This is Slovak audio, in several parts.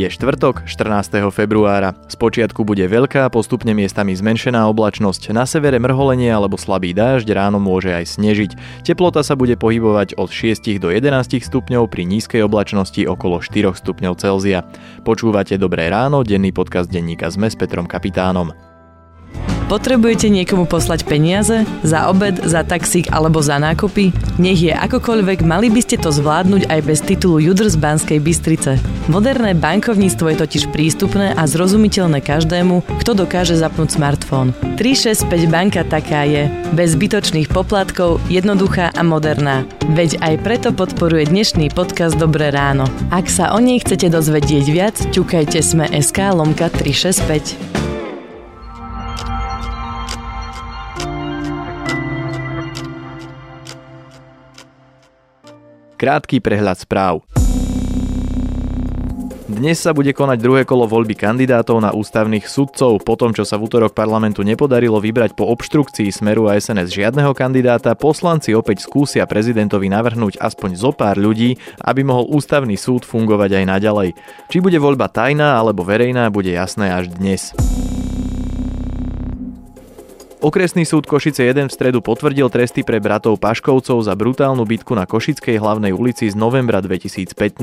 Je štvrtok, 14. februára. Spočiatku bude veľká, postupne miestami zmenšená oblačnosť, na severe mrholenie alebo slabý dážď, ráno môže aj snežiť. Teplota sa bude pohybovať od 6 do 11 stupňov, pri nízkej oblačnosti okolo 4 stupňov Celzia. Počúvate Dobré ráno, denný podcast denníka sme s Petrom Kapitánom. Potrebujete niekomu poslať peniaze? Za obed, za taxík alebo za nákupy? Nech je akokoľvek, mali by ste to zvládnuť aj bez titulu Judr z Banskej Bystrice. Moderné bankovníctvo je totiž prístupné a zrozumiteľné každému, kto dokáže zapnúť smartfón. 365 banka taká je. Bez zbytočných poplatkov, jednoduchá a moderná. Veď aj preto podporuje dnešný podcast Dobré ráno. Ak sa o nej chcete dozvedieť viac, ťukajte sme SK lomka 365. Krátky prehľad správ. Dnes sa bude konať druhé kolo voľby kandidátov na ústavných sudcov. Po tom, čo sa v útorok parlamentu nepodarilo vybrať po obštrukcii Smeru a SNS žiadneho kandidáta, poslanci opäť skúsia prezidentovi navrhnúť aspoň zo pár ľudí, aby mohol ústavný súd fungovať aj naďalej. Či bude voľba tajná alebo verejná, bude jasné až dnes. Okresný súd Košice 1 v stredu potvrdil tresty pre bratov Paškovcov za brutálnu bitku na Košickej hlavnej ulici z novembra 2015.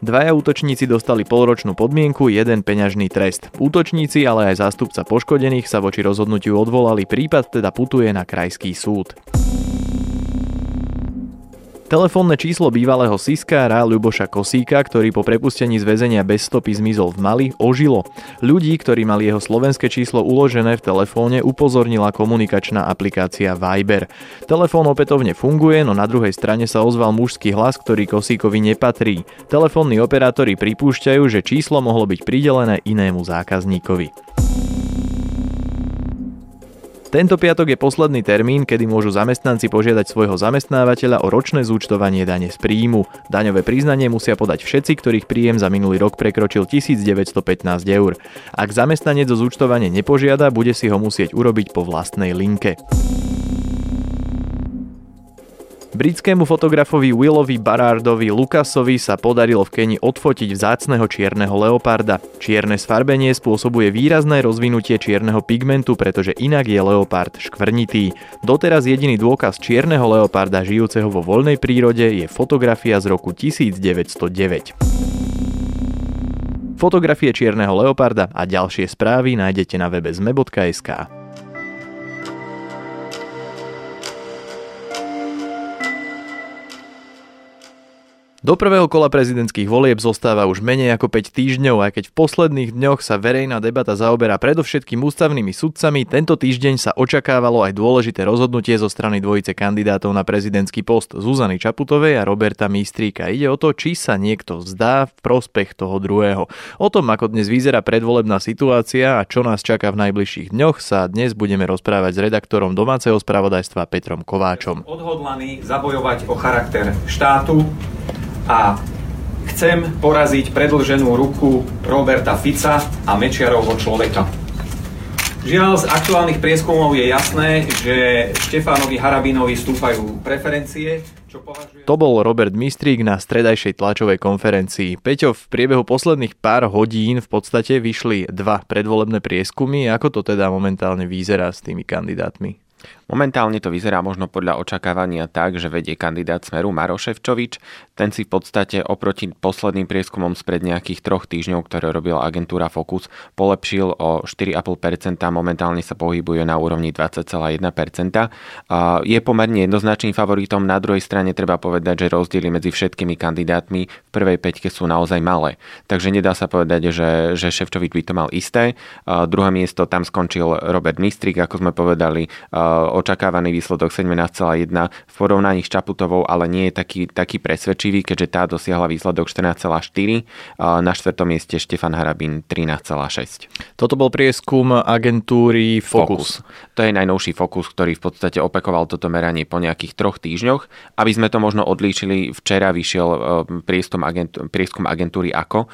Dvaja útočníci dostali polročnú podmienku, jeden peňažný trest. Útočníci, ale aj zástupca poškodených sa voči rozhodnutiu odvolali, prípad teda putuje na krajský súd. Telefónne číslo bývalého Siskára Ľuboša Kosíka, ktorý po prepustení z väzenia bez stopy zmizol v Mali, ožilo. Ľudí, ktorí mali jeho slovenské číslo uložené v telefóne, upozornila komunikačná aplikácia Viber. Telefón opätovne funguje, no na druhej strane sa ozval mužský hlas, ktorý Kosíkovi nepatrí. Telefónni operátori pripúšťajú, že číslo mohlo byť pridelené inému zákazníkovi. Tento piatok je posledný termín, kedy môžu zamestnanci požiadať svojho zamestnávateľa o ročné zúčtovanie dane z príjmu. Daňové priznanie musia podať všetci, ktorých príjem za minulý rok prekročil 1915 eur. Ak zamestnanec o zúčtovanie nepožiada, bude si ho musieť urobiť po vlastnej linke. Britskému fotografovi Willovi Barardovi Lukasovi sa podarilo v Keni odfotiť vzácneho čierneho leoparda. Čierne sfarbenie spôsobuje výrazné rozvinutie čierneho pigmentu, pretože inak je leopard škvrnitý. Doteraz jediný dôkaz čierneho leoparda žijúceho vo voľnej prírode je fotografia z roku 1909. Fotografie čierneho leoparda a ďalšie správy nájdete na webe zme.sk. Do prvého kola prezidentských volieb zostáva už menej ako 5 týždňov, aj keď v posledných dňoch sa verejná debata zaoberá predovšetkým ústavnými sudcami, tento týždeň sa očakávalo aj dôležité rozhodnutie zo strany dvojice kandidátov na prezidentský post Zuzany Čaputovej a Roberta Mistríka. Ide o to, či sa niekto zdá v prospech toho druhého. O tom, ako dnes vyzerá predvolebná situácia a čo nás čaká v najbližších dňoch, sa dnes budeme rozprávať s redaktorom domáceho spravodajstva Petrom Kováčom. Odhodlaný zabojovať o charakter štátu, a chcem poraziť predlženú ruku Roberta Fica a Mečiarovho človeka. Žiaľ, z aktuálnych prieskumov je jasné, že Štefánovi Harabinovi stúpajú preferencie, čo považuje... To bol Robert Mistrík na stredajšej tlačovej konferencii. Peťo, v priebehu posledných pár hodín v podstate vyšli dva predvolebné prieskumy. Ako to teda momentálne vyzerá s tými kandidátmi? Momentálne to vyzerá možno podľa očakávania tak, že vedie kandidát Smeru Maroševčovič. Ten si v podstate oproti posledným prieskumom spred nejakých troch týždňov, ktoré robila agentúra Focus, polepšil o 4,5%, momentálne sa pohybuje na úrovni 20,1%. Je pomerne jednoznačným favoritom, na druhej strane treba povedať, že rozdiely medzi všetkými kandidátmi v prvej peťke sú naozaj malé. Takže nedá sa povedať, že, že Ševčovič by to mal isté. Druhé miesto tam skončil Robert Mistrik, ako sme povedali, očakávaný výsledok 17,1 v porovnaní s Čaputovou, ale nie je taký, taký presvedčivý, keďže tá dosiahla výsledok 14,4. Na štvrtom mieste Štefan Harabín 13,6. Toto bol prieskum agentúry Focus. Focus. To je najnovší Focus, ktorý v podstate opakoval toto meranie po nejakých troch týždňoch. Aby sme to možno odlíčili, včera vyšiel e, prieskum, agent, prieskum agentúry AKO.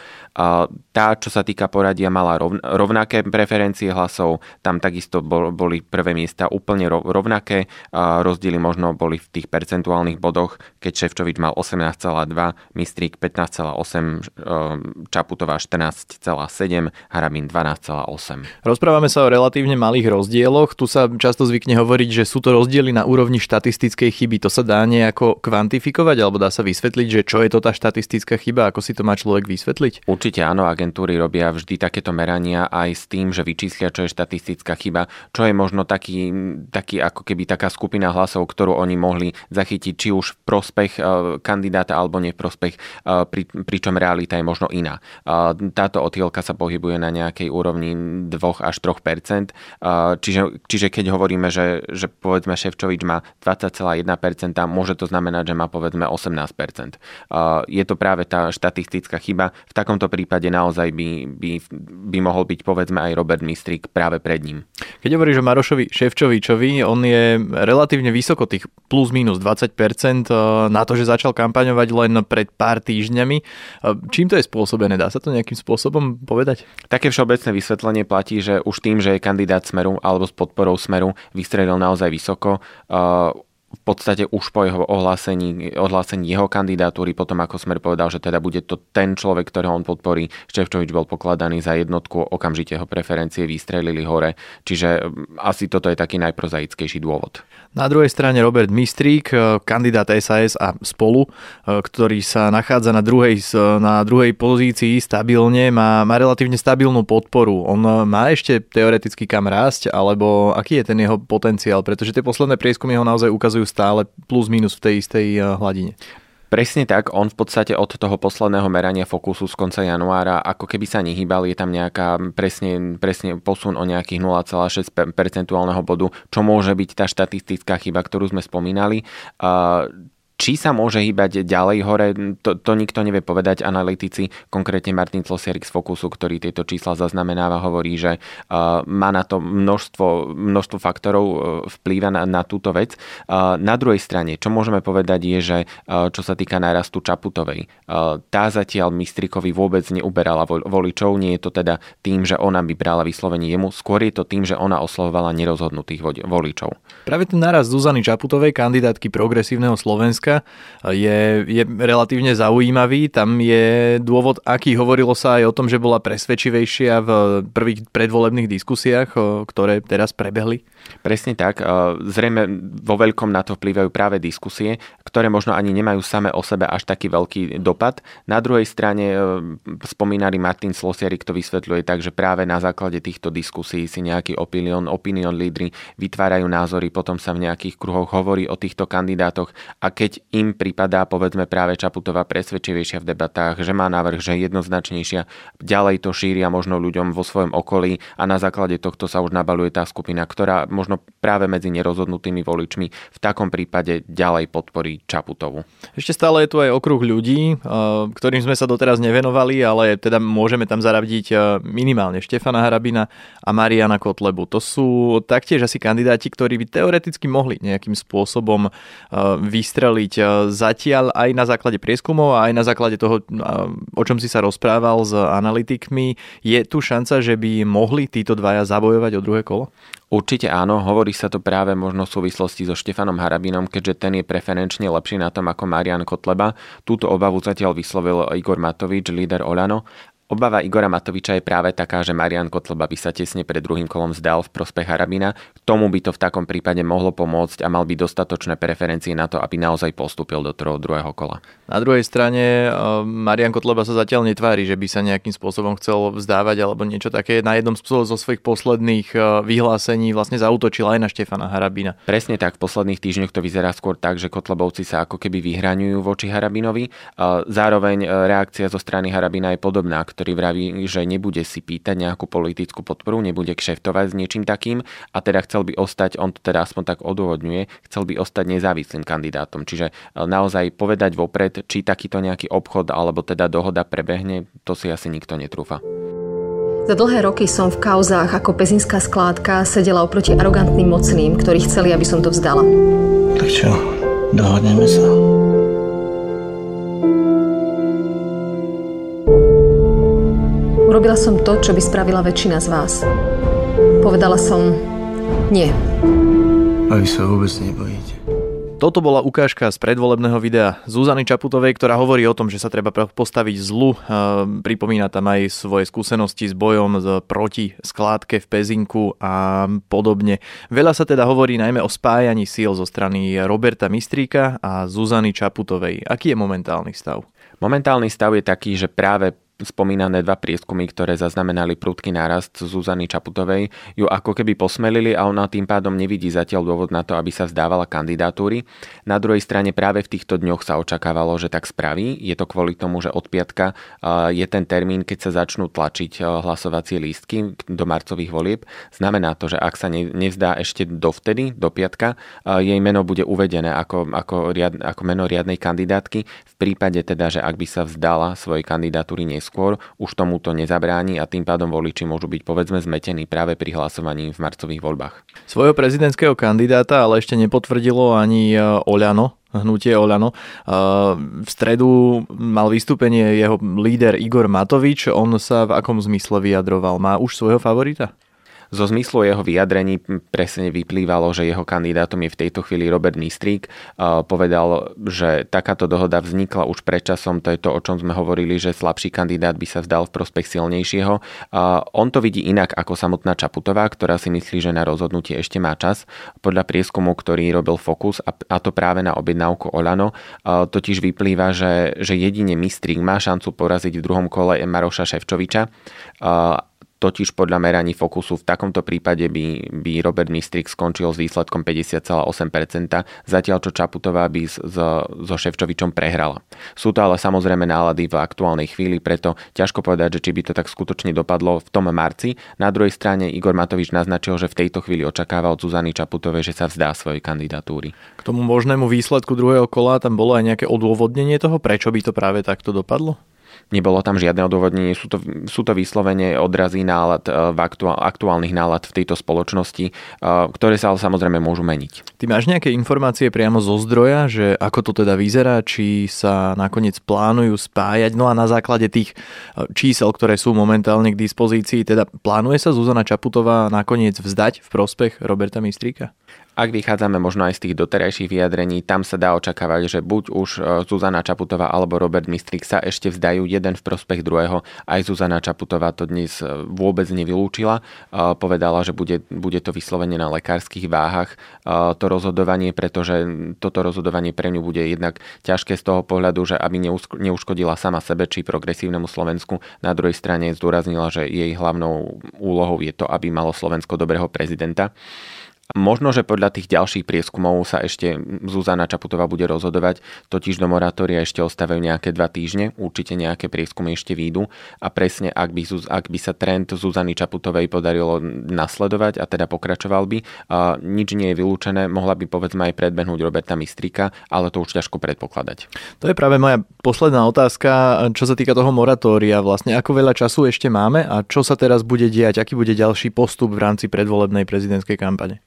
Tá, čo sa týka poradia, mala rovnaké preferencie hlasov. Tam takisto boli prvé miesta úplne rovnaké, rozdiely možno boli v tých percentuálnych bodoch, keď Ševčovič mal 18,2, Mistrík 15,8, Čaputová 14,7, Harabín 12,8. Rozprávame sa o relatívne malých rozdieloch. Tu sa často zvykne hovoriť, že sú to rozdiely na úrovni štatistickej chyby. To sa dá nejako kvantifikovať alebo dá sa vysvetliť, že čo je to tá štatistická chyba, ako si to má človek vysvetliť? Určite áno, agentúry robia vždy takéto merania aj s tým, že vyčíslia, čo je štatistická chyba, čo je možno taký, taký ako keby taká skupina hlasov, ktorú oni mohli zachytiť či už v prospech e, kandidáta alebo nie v prospech, e, pri, pričom realita je možno iná. E, táto odchýlka sa pohybuje na nejakej úrovni 2 až 3 čiže, čiže keď hovoríme, že, že povedzme Ševčovič má 20,1 môže to znamenať, že má povedzme 18% Je to práve tá štatistická chyba. V takomto prípade naozaj by, by, by mohol byť povedzme aj Robert Mistrik práve pred ním. Keď hovoríš o Marošovi Ševčovičovi, on je relatívne vysoko, tých plus minus 20% eh, na to, že začal kampaňovať len pred pár týždňami. Eh, čím to je spôsobené? Dá sa to nejakým spôsobom povedať? Také všeobecné vysvetlenie platí, že už tým, že je kandidát Smeru alebo s podporou Smeru vystrelil naozaj vysoko, eh, v podstate už po jeho ohlásení, ohlásení jeho kandidatúry, potom ako Smer povedal, že teda bude to ten človek, ktorého on podporí, Števčovič bol pokladaný za jednotku, okamžite ho preferencie vystrelili hore, čiže asi toto je taký najprozaickejší dôvod. Na druhej strane Robert Mistrík, e, kandidát SAS a spolu, e, ktorý sa nachádza na druhej, na druhej pozícii stabilne, má, má relatívne stabilnú podporu. On e, má ešte teoreticky kam rásť, alebo aký je ten jeho potenciál, pretože tie posledné prieskumy ho naozaj ukazujú stále plus minus v tej istej eh, hladine. Presne tak, on v podstate od toho posledného merania fokusu z konca januára ako keby sa nehýbal, je tam nejaká presne, presne posun o nejakých 0,6 percentuálneho bodu, čo môže byť tá štatistická chyba, ktorú sme spomínali. Či sa môže hýbať ďalej hore, to, to nikto nevie povedať. Analytici, konkrétne Martin Tlosierik z Fokusu, ktorý tieto čísla zaznamenáva, hovorí, že uh, má na to množstvo, množstvo faktorov uh, vplýva na, na túto vec. Uh, na druhej strane, čo môžeme povedať je, že uh, čo sa týka nárastu Čaputovej, uh, tá zatiaľ Mistrikovi vôbec neuberala voličov, nie je to teda tým, že ona by brala vyslovenie jemu, skôr je to tým, že ona oslovovala nerozhodnutých voličov. Práve ten nárast Zuzany Čaputovej, kandidátky progresívneho Slovenska, Je, je relatívne zaujímavý. Tam je dôvod, aký hovorilo sa aj o tom, že bola presvedčivejšia v prvých predvolebných diskusiách, ktoré teraz prebehli. Presne tak. Zrejme vo veľkom na to vplývajú práve diskusie, ktoré možno ani nemajú same o sebe až taký veľký dopad. Na druhej strane spomínaný Martin Slosiarik to vysvetľuje tak, že práve na základe týchto diskusí si nejaký opinion, opinion lídry vytvárajú názory, potom sa v nejakých kruhoch hovorí o týchto kandidátoch a keď im pripadá povedzme práve Čaputová presvedčivejšia v debatách, že má návrh, že je jednoznačnejšia, ďalej to šíria možno ľuďom vo svojom okolí a na základe tohto sa už nabaluje tá skupina, ktorá možno práve medzi nerozhodnutými voličmi v takom prípade ďalej podporí Čaputovu. Ešte stále je tu aj okruh ľudí, eh, ktorým sme sa doteraz nevenovali, ale teda môžeme tam zaradiť eh, minimálne Štefana Harabina a Mariana Kotlebu. To sú taktiež asi kandidáti, ktorí by teoreticky mohli nejakým spôsobom eh, vystreliť zatiaľ aj na základe prieskumov a aj na základe toho, o čom si sa rozprával s analytikmi. Je tu šanca, že by mohli títo dvaja zabojovať o druhé kolo? Určite áno, hovorí sa to práve možno v súvislosti so Štefanom Harabinom, keďže ten je preferenčne lepší na tom ako Marian Kotleba. Túto obavu zatiaľ vyslovil Igor Matovič, líder Olano Obava Igora Matoviča je práve taká, že Marian Kotleba by sa tesne pred druhým kolom zdal v prospech Harabina. K tomu by to v takom prípade mohlo pomôcť a mal by dostatočné preferencie na to, aby naozaj postúpil do toho druhého kola. Na druhej strane eh, Marian Kotleba sa zatiaľ netvári, že by sa nejakým spôsobom chcel vzdávať alebo niečo také. Na jednom zo svojich posledných eh, vyhlásení vlastne zautočil aj na Štefana Harabina. Presne tak, v posledných týždňoch to vyzerá skôr tak, že Kotlebovci sa ako keby vyhraňujú voči Harabinovi. Zároveň eh, reakcia zo strany Harabina je podobná ktorý vraví, že nebude si pýtať nejakú politickú podporu, nebude kšeftovať s niečím takým a teda chcel by ostať, on to teda aspoň tak odôvodňuje, chcel by ostať nezávislým kandidátom. Čiže e, naozaj povedať vopred, či takýto nejaký obchod alebo teda dohoda prebehne, to si asi nikto netrúfa. Za dlhé roky som v kauzách ako pezinská skládka sedela oproti arogantným mocným, ktorí chceli, aby som to vzdala. Tak čo, dohodneme sa. Urobila som to, čo by spravila väčšina z vás. Povedala som nie. A vy sa vôbec nebojíte. Toto bola ukážka z predvolebného videa Zuzany Čaputovej, ktorá hovorí o tom, že sa treba postaviť zlu. Pripomína tam aj svoje skúsenosti s bojom proti skládke v Pezinku a podobne. Veľa sa teda hovorí najmä o spájaní síl zo strany Roberta Mistríka a Zuzany Čaputovej. Aký je momentálny stav? Momentálny stav je taký, že práve spomínané dva prieskumy, ktoré zaznamenali prudký nárast Zuzany Čaputovej, ju ako keby posmelili a ona tým pádom nevidí zatiaľ dôvod na to, aby sa vzdávala kandidatúry. Na druhej strane práve v týchto dňoch sa očakávalo, že tak spraví. Je to kvôli tomu, že od piatka je ten termín, keď sa začnú tlačiť hlasovacie lístky do marcových volieb. Znamená to, že ak sa nevzdá ešte dovtedy, do piatka, jej meno bude uvedené ako, ako, riad, ako meno riadnej kandidátky. V prípade teda, že ak by sa vzdala svojej kandidatúry neskôr, už tomuto nezabráni a tým pádom voliči môžu byť povedzme zmetení práve pri hlasovaní v marcových voľbách. Svojho prezidentského kandidáta ale ešte nepotvrdilo ani e, Oľano, hnutie Oľano. E, v stredu mal vystúpenie jeho líder Igor Matovič. On sa v akom zmysle vyjadroval? Má už svojho favorita? Zo zmyslu jeho vyjadrení presne vyplývalo, že jeho kandidátom je v tejto chvíli Robert Nistrík. Povedal, že takáto dohoda vznikla už predčasom, to je to, o čom sme hovorili, že slabší kandidát by sa vzdal v prospech silnejšieho. On to vidí inak ako samotná Čaputová, ktorá si myslí, že na rozhodnutie ešte má čas. Podľa prieskumu, ktorý robil Focus, a to práve na objednávku Olano, totiž vyplýva, že, že jedine Mistrík má šancu poraziť v druhom kole Maroša Ševčoviča Totiž podľa meraní Fokusu v takomto prípade by, by Robert Mistrik skončil s výsledkom 50,8%, zatiaľ čo Čaputová by s, so Ševčovičom prehrala. Sú to ale samozrejme nálady v aktuálnej chvíli, preto ťažko povedať, že či by to tak skutočne dopadlo v tom marci. Na druhej strane Igor Matovič naznačil, že v tejto chvíli očakáva od Zuzany Čaputovej, že sa vzdá svojej kandidatúry. K tomu možnému výsledku druhého kola tam bolo aj nejaké odôvodnenie toho, prečo by to práve takto dopadlo? Nebolo tam žiadne odôvodnenie, sú to, sú to vyslovene odrazy nálad e, v aktuál, aktuálnych nálad v tejto spoločnosti, e, ktoré sa ale samozrejme môžu meniť. Ty máš nejaké informácie priamo zo zdroja, že ako to teda vyzerá, či sa nakoniec plánujú spájať, no a na základe tých e, čísel, ktoré sú momentálne k dispozícii, teda plánuje sa Zuzana Čaputová nakoniec vzdať v prospech Roberta Mistríka? Ak vychádzame možno aj z tých doterajších vyjadrení, tam sa dá očakávať, že buď už e, Zuzana Čaputová alebo Robert Mistrik sa ešte vzdajú jeden v prospech druhého. Aj Zuzana Čaputová to dnes e, vôbec nevylúčila. E, povedala, že bude, bude to vyslovene na lekárskych váhach to rozhodovanie, pretože toto rozhodovanie pre ňu bude jednak ťažké z toho pohľadu, že aby neuškodila sama sebe či progresívnemu Slovensku. Na druhej strane zdôraznila, že jej hlavnou úlohou je to, aby malo Slovensko dobrého prezidenta. Možno, že podľa tých ďalších prieskumov sa ešte Zuzana Čaputová bude rozhodovať, totiž do moratória ešte ostávajú nejaké dva týždne, určite nejaké prieskumy ešte výjdu a presne ak by, ak by sa trend Zuzany Čaputovej podarilo nasledovať a teda pokračoval by, a nič nie je vylúčené, mohla by povedzme aj predbehnúť Roberta Mistrika, ale to už ťažko predpokladať. To je práve moja posledná otázka, čo sa týka toho moratória. Vlastne ako veľa času ešte máme a čo sa teraz bude diať, aký bude ďalší postup v rámci predvolebnej prezidentskej kampane?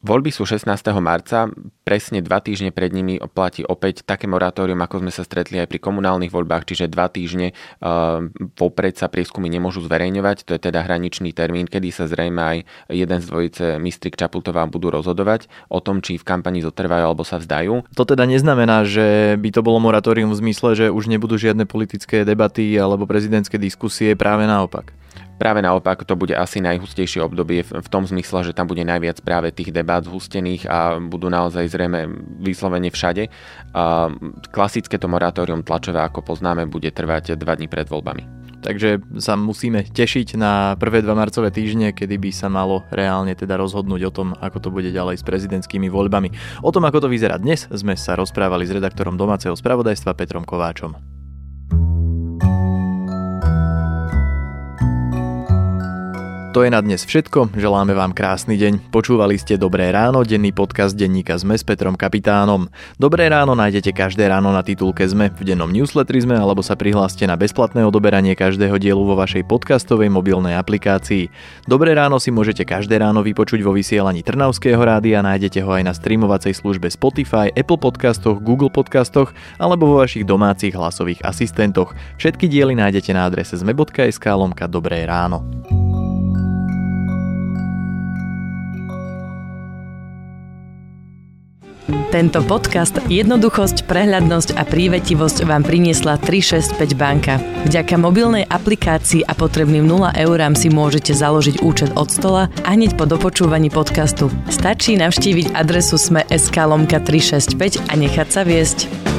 Voľby sú 16. marca, presne dva týždne pred nimi platí opäť také moratórium, ako sme sa stretli aj pri komunálnych voľbách, čiže dva týždne uh, popred sa prieskumy nemôžu zverejňovať, to je teda hraničný termín, kedy sa zrejme aj jeden z dvojice Mistrik Čaputová budú rozhodovať o tom, či v kampani zotrvajú alebo sa vzdajú. To teda neznamená, že by to bolo moratórium v zmysle, že už nebudú žiadne politické debaty alebo prezidentské diskusie, práve naopak. Práve naopak to bude asi najhustejšie obdobie v tom zmysle, že tam bude najviac práve tých debát zhustených a budú naozaj zrejme vyslovene všade. Klasické to moratórium tlačové, ako poznáme, bude trvať dva dní pred voľbami. Takže sa musíme tešiť na prvé dva marcové týždne, kedy by sa malo reálne teda rozhodnúť o tom, ako to bude ďalej s prezidentskými voľbami. O tom, ako to vyzerá dnes, sme sa rozprávali s redaktorom domáceho spravodajstva Petrom Kováčom. To je na dnes všetko, želáme vám krásny deň. Počúvali ste Dobré ráno, denný podcast denníka ZME s Petrom Kapitánom. Dobré ráno nájdete každé ráno na titulke ZME, v dennom newsletteri ZME alebo sa prihláste na bezplatné odoberanie každého dielu vo vašej podcastovej mobilnej aplikácii. Dobré ráno si môžete každé ráno vypočuť vo vysielaní Trnavského rádia, nájdete ho aj na streamovacej službe Spotify, Apple podcastoch, Google podcastoch alebo vo vašich domácich hlasových asistentoch. Všetky diely nájdete na adrese zme.sk lomka Dobré ráno. Tento podcast Jednoduchosť, prehľadnosť a prívetivosť vám priniesla 365 banka. Vďaka mobilnej aplikácii a potrebným 0 eurám si môžete založiť účet od stola a hneď po dopočúvaní podcastu. Stačí navštíviť adresu sme.sk lomka 365 a nechať sa viesť.